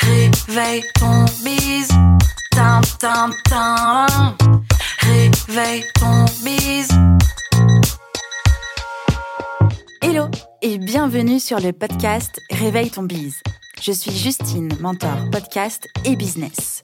Réveille ton bise. Tin, tin, tin. Réveille ton bise. Hello et bienvenue sur le podcast Réveille ton bise. Je suis Justine, mentor podcast et business.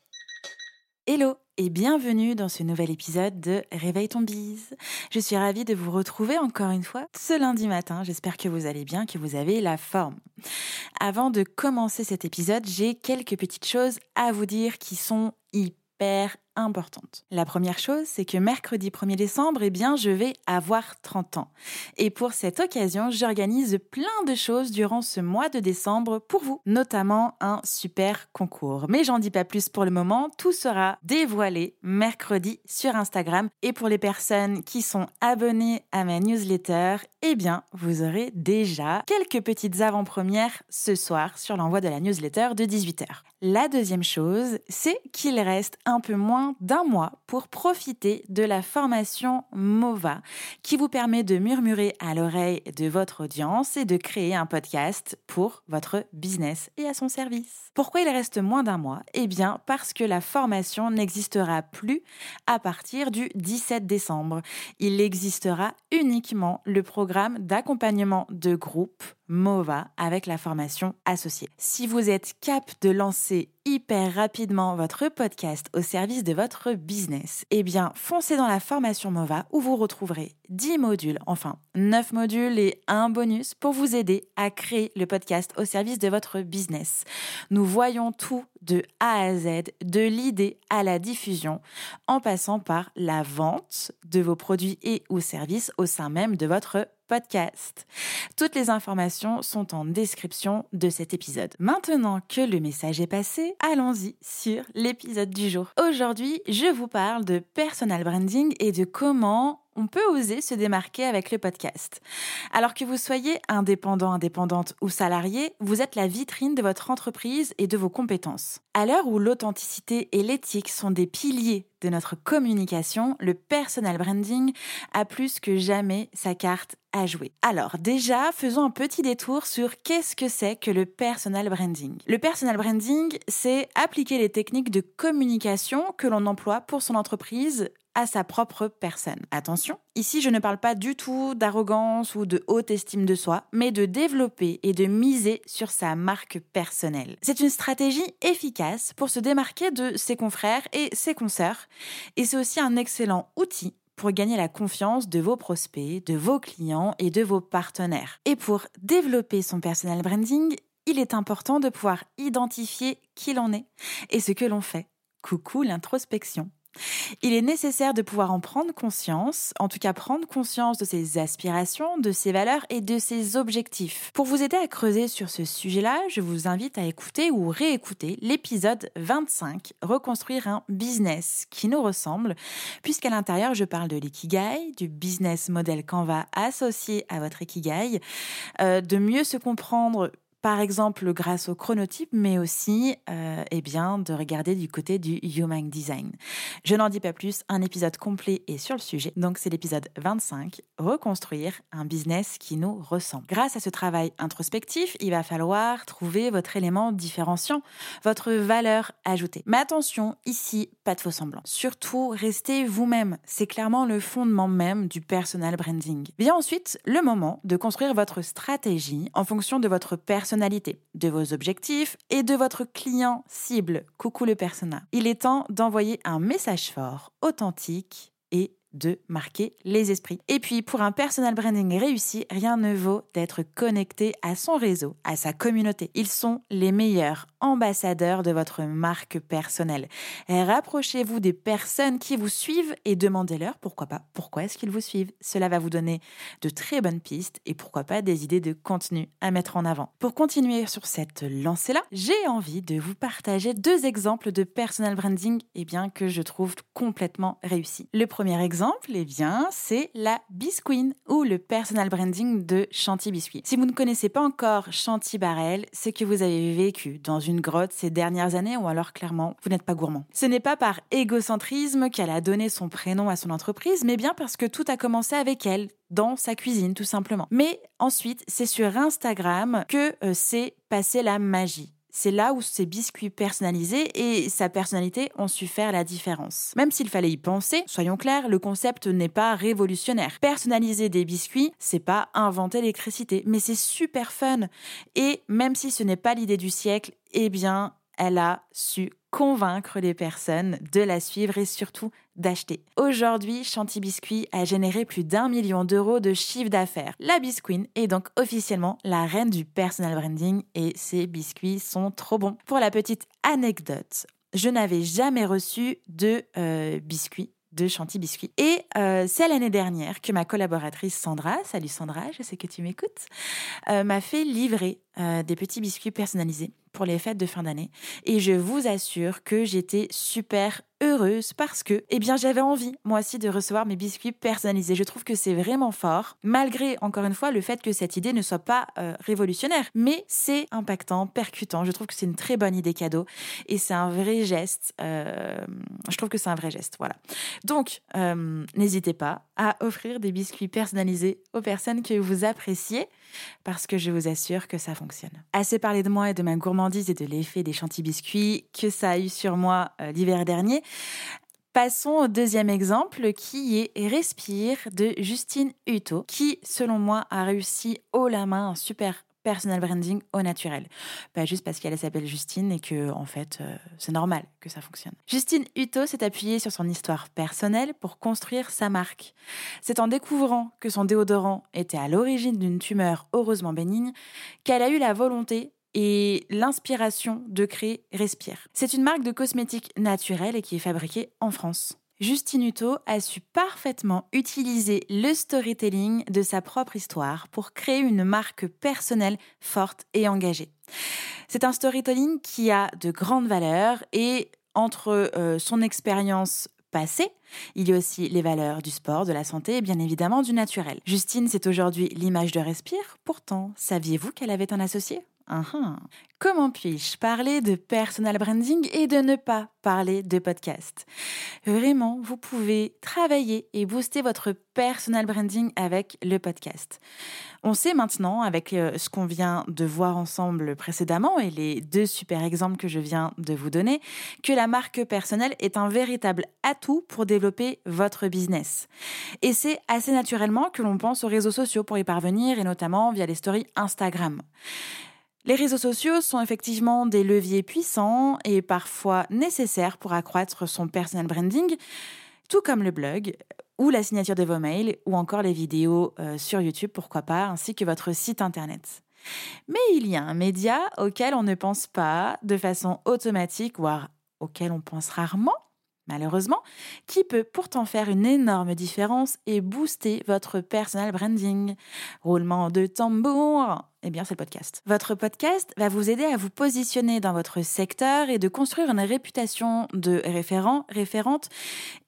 Hello et bienvenue dans ce nouvel épisode de Réveille ton bise. Je suis ravie de vous retrouver encore une fois ce lundi matin. J'espère que vous allez bien, que vous avez la forme. Avant de commencer cet épisode, j'ai quelques petites choses à vous dire qui sont hyper importante. La première chose, c'est que mercredi 1er décembre, eh bien, je vais avoir 30 ans. Et pour cette occasion, j'organise plein de choses durant ce mois de décembre pour vous, notamment un super concours. Mais j'en dis pas plus pour le moment, tout sera dévoilé mercredi sur Instagram. Et pour les personnes qui sont abonnées à ma newsletter, eh bien, vous aurez déjà quelques petites avant-premières ce soir sur l'envoi de la newsletter de 18h. La deuxième chose, c'est qu'il reste un peu moins d'un mois pour profiter de la formation MOVA qui vous permet de murmurer à l'oreille de votre audience et de créer un podcast pour votre business et à son service. Pourquoi il reste moins d'un mois? Eh bien parce que la formation n'existera plus à partir du 17 décembre. Il existera uniquement le programme d'accompagnement de groupe MOVA avec la formation associée. Si vous êtes cap de lancer hyper rapidement votre podcast au service de votre business, eh bien, foncez dans la formation MOVA où vous retrouverez 10 modules, enfin 9 modules et un bonus pour vous aider à créer le podcast au service de votre business. Nous voyons tout de A à Z, de l'idée à la diffusion, en passant par la vente de vos produits et ou services au sein même de votre Toutes les informations sont en description de cet épisode. Maintenant que le message est passé, allons-y sur l'épisode du jour. Aujourd'hui, je vous parle de personal branding et de comment on peut oser se démarquer avec le podcast. Alors que vous soyez indépendant, indépendante ou salarié, vous êtes la vitrine de votre entreprise et de vos compétences. À l'heure où l'authenticité et l'éthique sont des piliers de notre communication, le personal branding a plus que jamais sa carte Alors déjà, faisons un petit détour sur qu'est-ce que c'est que le personal branding. Le personal branding, c'est appliquer les techniques de communication que l'on emploie pour son entreprise à sa propre personne. Attention, ici je ne parle pas du tout d'arrogance ou de haute estime de soi, mais de développer et de miser sur sa marque personnelle. C'est une stratégie efficace pour se démarquer de ses confrères et ses consoeurs, et c'est aussi un excellent outil pour gagner la confiance de vos prospects, de vos clients et de vos partenaires. Et pour développer son personal branding, il est important de pouvoir identifier qui l'on est et ce que l'on fait. Coucou l'introspection. Il est nécessaire de pouvoir en prendre conscience, en tout cas prendre conscience de ses aspirations, de ses valeurs et de ses objectifs. Pour vous aider à creuser sur ce sujet-là, je vous invite à écouter ou réécouter l'épisode 25, Reconstruire un business qui nous ressemble, puisqu'à l'intérieur, je parle de l'ikigai, du business model Canva associé à votre ikigai, euh, de mieux se comprendre par exemple grâce au chronotype, mais aussi euh, eh bien, de regarder du côté du Human Design. Je n'en dis pas plus, un épisode complet est sur le sujet, donc c'est l'épisode 25, reconstruire un business qui nous ressemble. Grâce à ce travail introspectif, il va falloir trouver votre élément différenciant, votre valeur ajoutée. Mais attention, ici, pas de faux semblants. Surtout, restez vous-même. C'est clairement le fondement même du personal branding. Vient ensuite le moment de construire votre stratégie en fonction de votre personnalité de vos objectifs et de votre client cible. Coucou le persona. Il est temps d'envoyer un message fort, authentique et de marquer les esprits. Et puis, pour un personal branding réussi, rien ne vaut d'être connecté à son réseau, à sa communauté. Ils sont les meilleurs ambassadeurs de votre marque personnelle. Rapprochez-vous des personnes qui vous suivent et demandez-leur pourquoi pas, pourquoi est-ce qu'ils vous suivent. Cela va vous donner de très bonnes pistes et pourquoi pas des idées de contenu à mettre en avant. Pour continuer sur cette lancée-là, j'ai envie de vous partager deux exemples de personal branding eh bien, que je trouve complètement réussis. Le premier exemple, eh bien, c'est la Bisqueen ou le personal branding de Chanty Biscuit. Si vous ne connaissez pas encore Chanty Barrel, c'est que vous avez vécu dans une grotte ces dernières années ou alors clairement, vous n'êtes pas gourmand. Ce n'est pas par égocentrisme qu'elle a donné son prénom à son entreprise, mais bien parce que tout a commencé avec elle, dans sa cuisine tout simplement. Mais ensuite, c'est sur Instagram que euh, s'est passée la magie c'est là où ces biscuits personnalisés et sa personnalité ont su faire la différence. Même s'il fallait y penser, soyons clairs, le concept n'est pas révolutionnaire. Personnaliser des biscuits, c'est pas inventer l'électricité, mais c'est super fun. Et même si ce n'est pas l'idée du siècle, eh bien, elle a su convaincre les personnes de la suivre et surtout d'acheter. Aujourd'hui, Chanty Biscuit a généré plus d'un million d'euros de chiffre d'affaires. La Bisqueen est donc officiellement la reine du personal branding et ses biscuits sont trop bons. Pour la petite anecdote, je n'avais jamais reçu de euh, biscuits de Chanty Biscuit. Et euh, c'est l'année dernière que ma collaboratrice Sandra, salut Sandra, je sais que tu m'écoutes, euh, m'a fait livrer des petits biscuits personnalisés pour les fêtes de fin d'année. Et je vous assure que j'étais super heureuse parce que, eh bien, j'avais envie, moi aussi, de recevoir mes biscuits personnalisés. Je trouve que c'est vraiment fort, malgré, encore une fois, le fait que cette idée ne soit pas euh, révolutionnaire. Mais c'est impactant, percutant. Je trouve que c'est une très bonne idée cadeau et c'est un vrai geste. Euh, je trouve que c'est un vrai geste, voilà. Donc, euh, n'hésitez pas à offrir des biscuits personnalisés aux personnes que vous appréciez parce que je vous assure que ça fonctionne. Assez parlé de moi et de ma gourmandise et de l'effet des chantilly biscuits que ça a eu sur moi l'hiver dernier. Passons au deuxième exemple qui est Respire de Justine Hutto, qui, selon moi, a réussi haut la main un super personal branding au naturel. Pas juste parce qu'elle s'appelle Justine et que, en fait, euh, c'est normal que ça fonctionne. Justine Hutto s'est appuyée sur son histoire personnelle pour construire sa marque. C'est en découvrant que son déodorant était à l'origine d'une tumeur heureusement bénigne qu'elle a eu la volonté et l'inspiration de créer Respire. C'est une marque de cosmétiques naturels et qui est fabriquée en France. Justine Hutto a su parfaitement utiliser le storytelling de sa propre histoire pour créer une marque personnelle forte et engagée. C'est un storytelling qui a de grandes valeurs et entre euh, son expérience passée, il y a aussi les valeurs du sport, de la santé et bien évidemment du naturel. Justine, c'est aujourd'hui l'image de Respire. Pourtant, saviez-vous qu'elle avait un associé? Comment puis-je parler de personal branding et de ne pas parler de podcast? Vraiment, vous pouvez travailler et booster votre personal branding avec le podcast. On sait maintenant, avec euh, ce qu'on vient de voir ensemble précédemment et les deux super exemples que je viens de vous donner, que la marque personnelle est un véritable atout pour développer votre business. Et c'est assez naturellement que l'on pense aux réseaux sociaux pour y parvenir et notamment via les stories Instagram. Les réseaux sociaux sont effectivement des leviers puissants et parfois nécessaires pour accroître son personal branding, tout comme le blog ou la signature de vos mails ou encore les vidéos euh, sur YouTube, pourquoi pas, ainsi que votre site internet. Mais il y a un média auquel on ne pense pas de façon automatique, voire auquel on pense rarement, malheureusement, qui peut pourtant faire une énorme différence et booster votre personal branding. Roulement de tambour eh bien, c'est le podcast. Votre podcast va vous aider à vous positionner dans votre secteur et de construire une réputation de référent, référente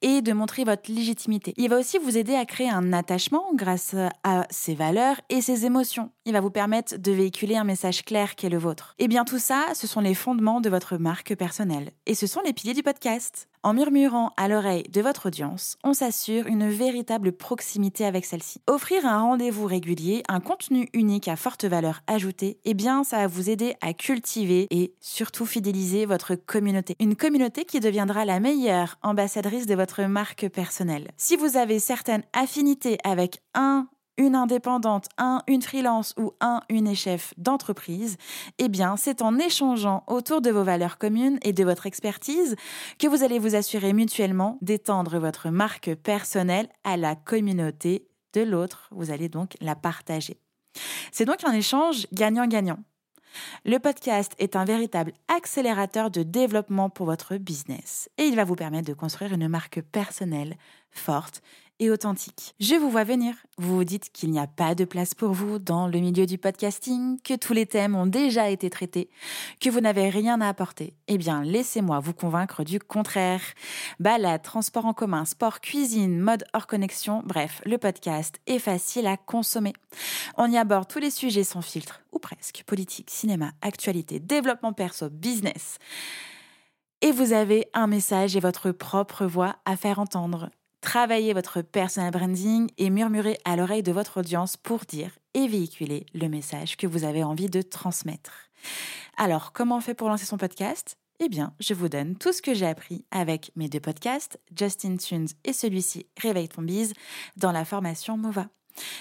et de montrer votre légitimité. Il va aussi vous aider à créer un attachement grâce à ses valeurs et ses émotions. Il va vous permettre de véhiculer un message clair qui est le vôtre. Eh bien, tout ça, ce sont les fondements de votre marque personnelle. Et ce sont les piliers du podcast. En murmurant à l'oreille de votre audience, on s'assure une véritable proximité avec celle-ci. Offrir un rendez-vous régulier, un contenu unique à forte valeur ajoutée, eh bien, ça va vous aider à cultiver et surtout fidéliser votre communauté. Une communauté qui deviendra la meilleure ambassadrice de votre marque personnelle. Si vous avez certaines affinités avec un une indépendante, un, une freelance ou un, une chef d'entreprise, eh bien, c'est en échangeant autour de vos valeurs communes et de votre expertise que vous allez vous assurer mutuellement d'étendre votre marque personnelle à la communauté de l'autre. Vous allez donc la partager. C'est donc un échange gagnant-gagnant. Le podcast est un véritable accélérateur de développement pour votre business et il va vous permettre de construire une marque personnelle forte et authentique. Je vous vois venir. Vous vous dites qu'il n'y a pas de place pour vous dans le milieu du podcasting, que tous les thèmes ont déjà été traités, que vous n'avez rien à apporter. Eh bien, laissez-moi vous convaincre du contraire. Balade, transport en commun, sport, cuisine, mode hors connexion, bref, le podcast est facile à consommer. On y aborde tous les sujets sans filtre, ou presque, politique, cinéma, actualité, développement perso, business. Et vous avez un message et votre propre voix à faire entendre. Travaillez votre personal branding et murmurez à l'oreille de votre audience pour dire et véhiculer le message que vous avez envie de transmettre. Alors, comment on fait pour lancer son podcast? Eh bien, je vous donne tout ce que j'ai appris avec mes deux podcasts, Justin Tunes et celui-ci, Réveille ton bise, dans la formation MOVA.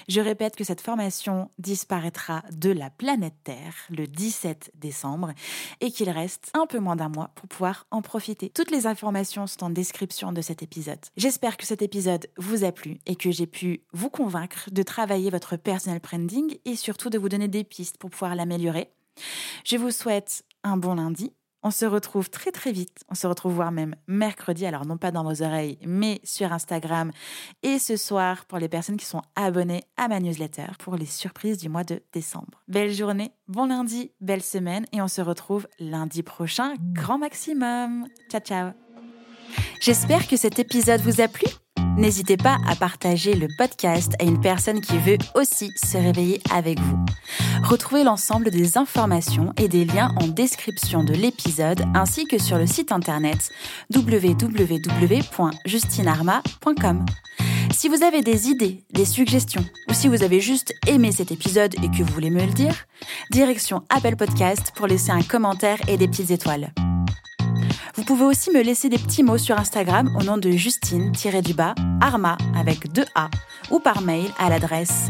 Je répète que cette formation disparaîtra de la planète Terre le 17 décembre et qu'il reste un peu moins d'un mois pour pouvoir en profiter. Toutes les informations sont en description de cet épisode. J'espère que cet épisode vous a plu et que j'ai pu vous convaincre de travailler votre personal branding et surtout de vous donner des pistes pour pouvoir l'améliorer. Je vous souhaite un bon lundi on se retrouve très très vite. On se retrouve voire même mercredi, alors non pas dans vos oreilles, mais sur Instagram. Et ce soir pour les personnes qui sont abonnées à ma newsletter pour les surprises du mois de décembre. Belle journée, bon lundi, belle semaine et on se retrouve lundi prochain, grand maximum. Ciao ciao. J'espère que cet épisode vous a plu. N'hésitez pas à partager le podcast à une personne qui veut aussi se réveiller avec vous. Retrouvez l'ensemble des informations et des liens en description de l'épisode ainsi que sur le site internet www.justinarma.com. Si vous avez des idées, des suggestions ou si vous avez juste aimé cet épisode et que vous voulez me le dire, direction Apple Podcast pour laisser un commentaire et des petites étoiles. Vous pouvez aussi me laisser des petits mots sur Instagram au nom de Justine-du-bas Arma avec deux A ou par mail à l'adresse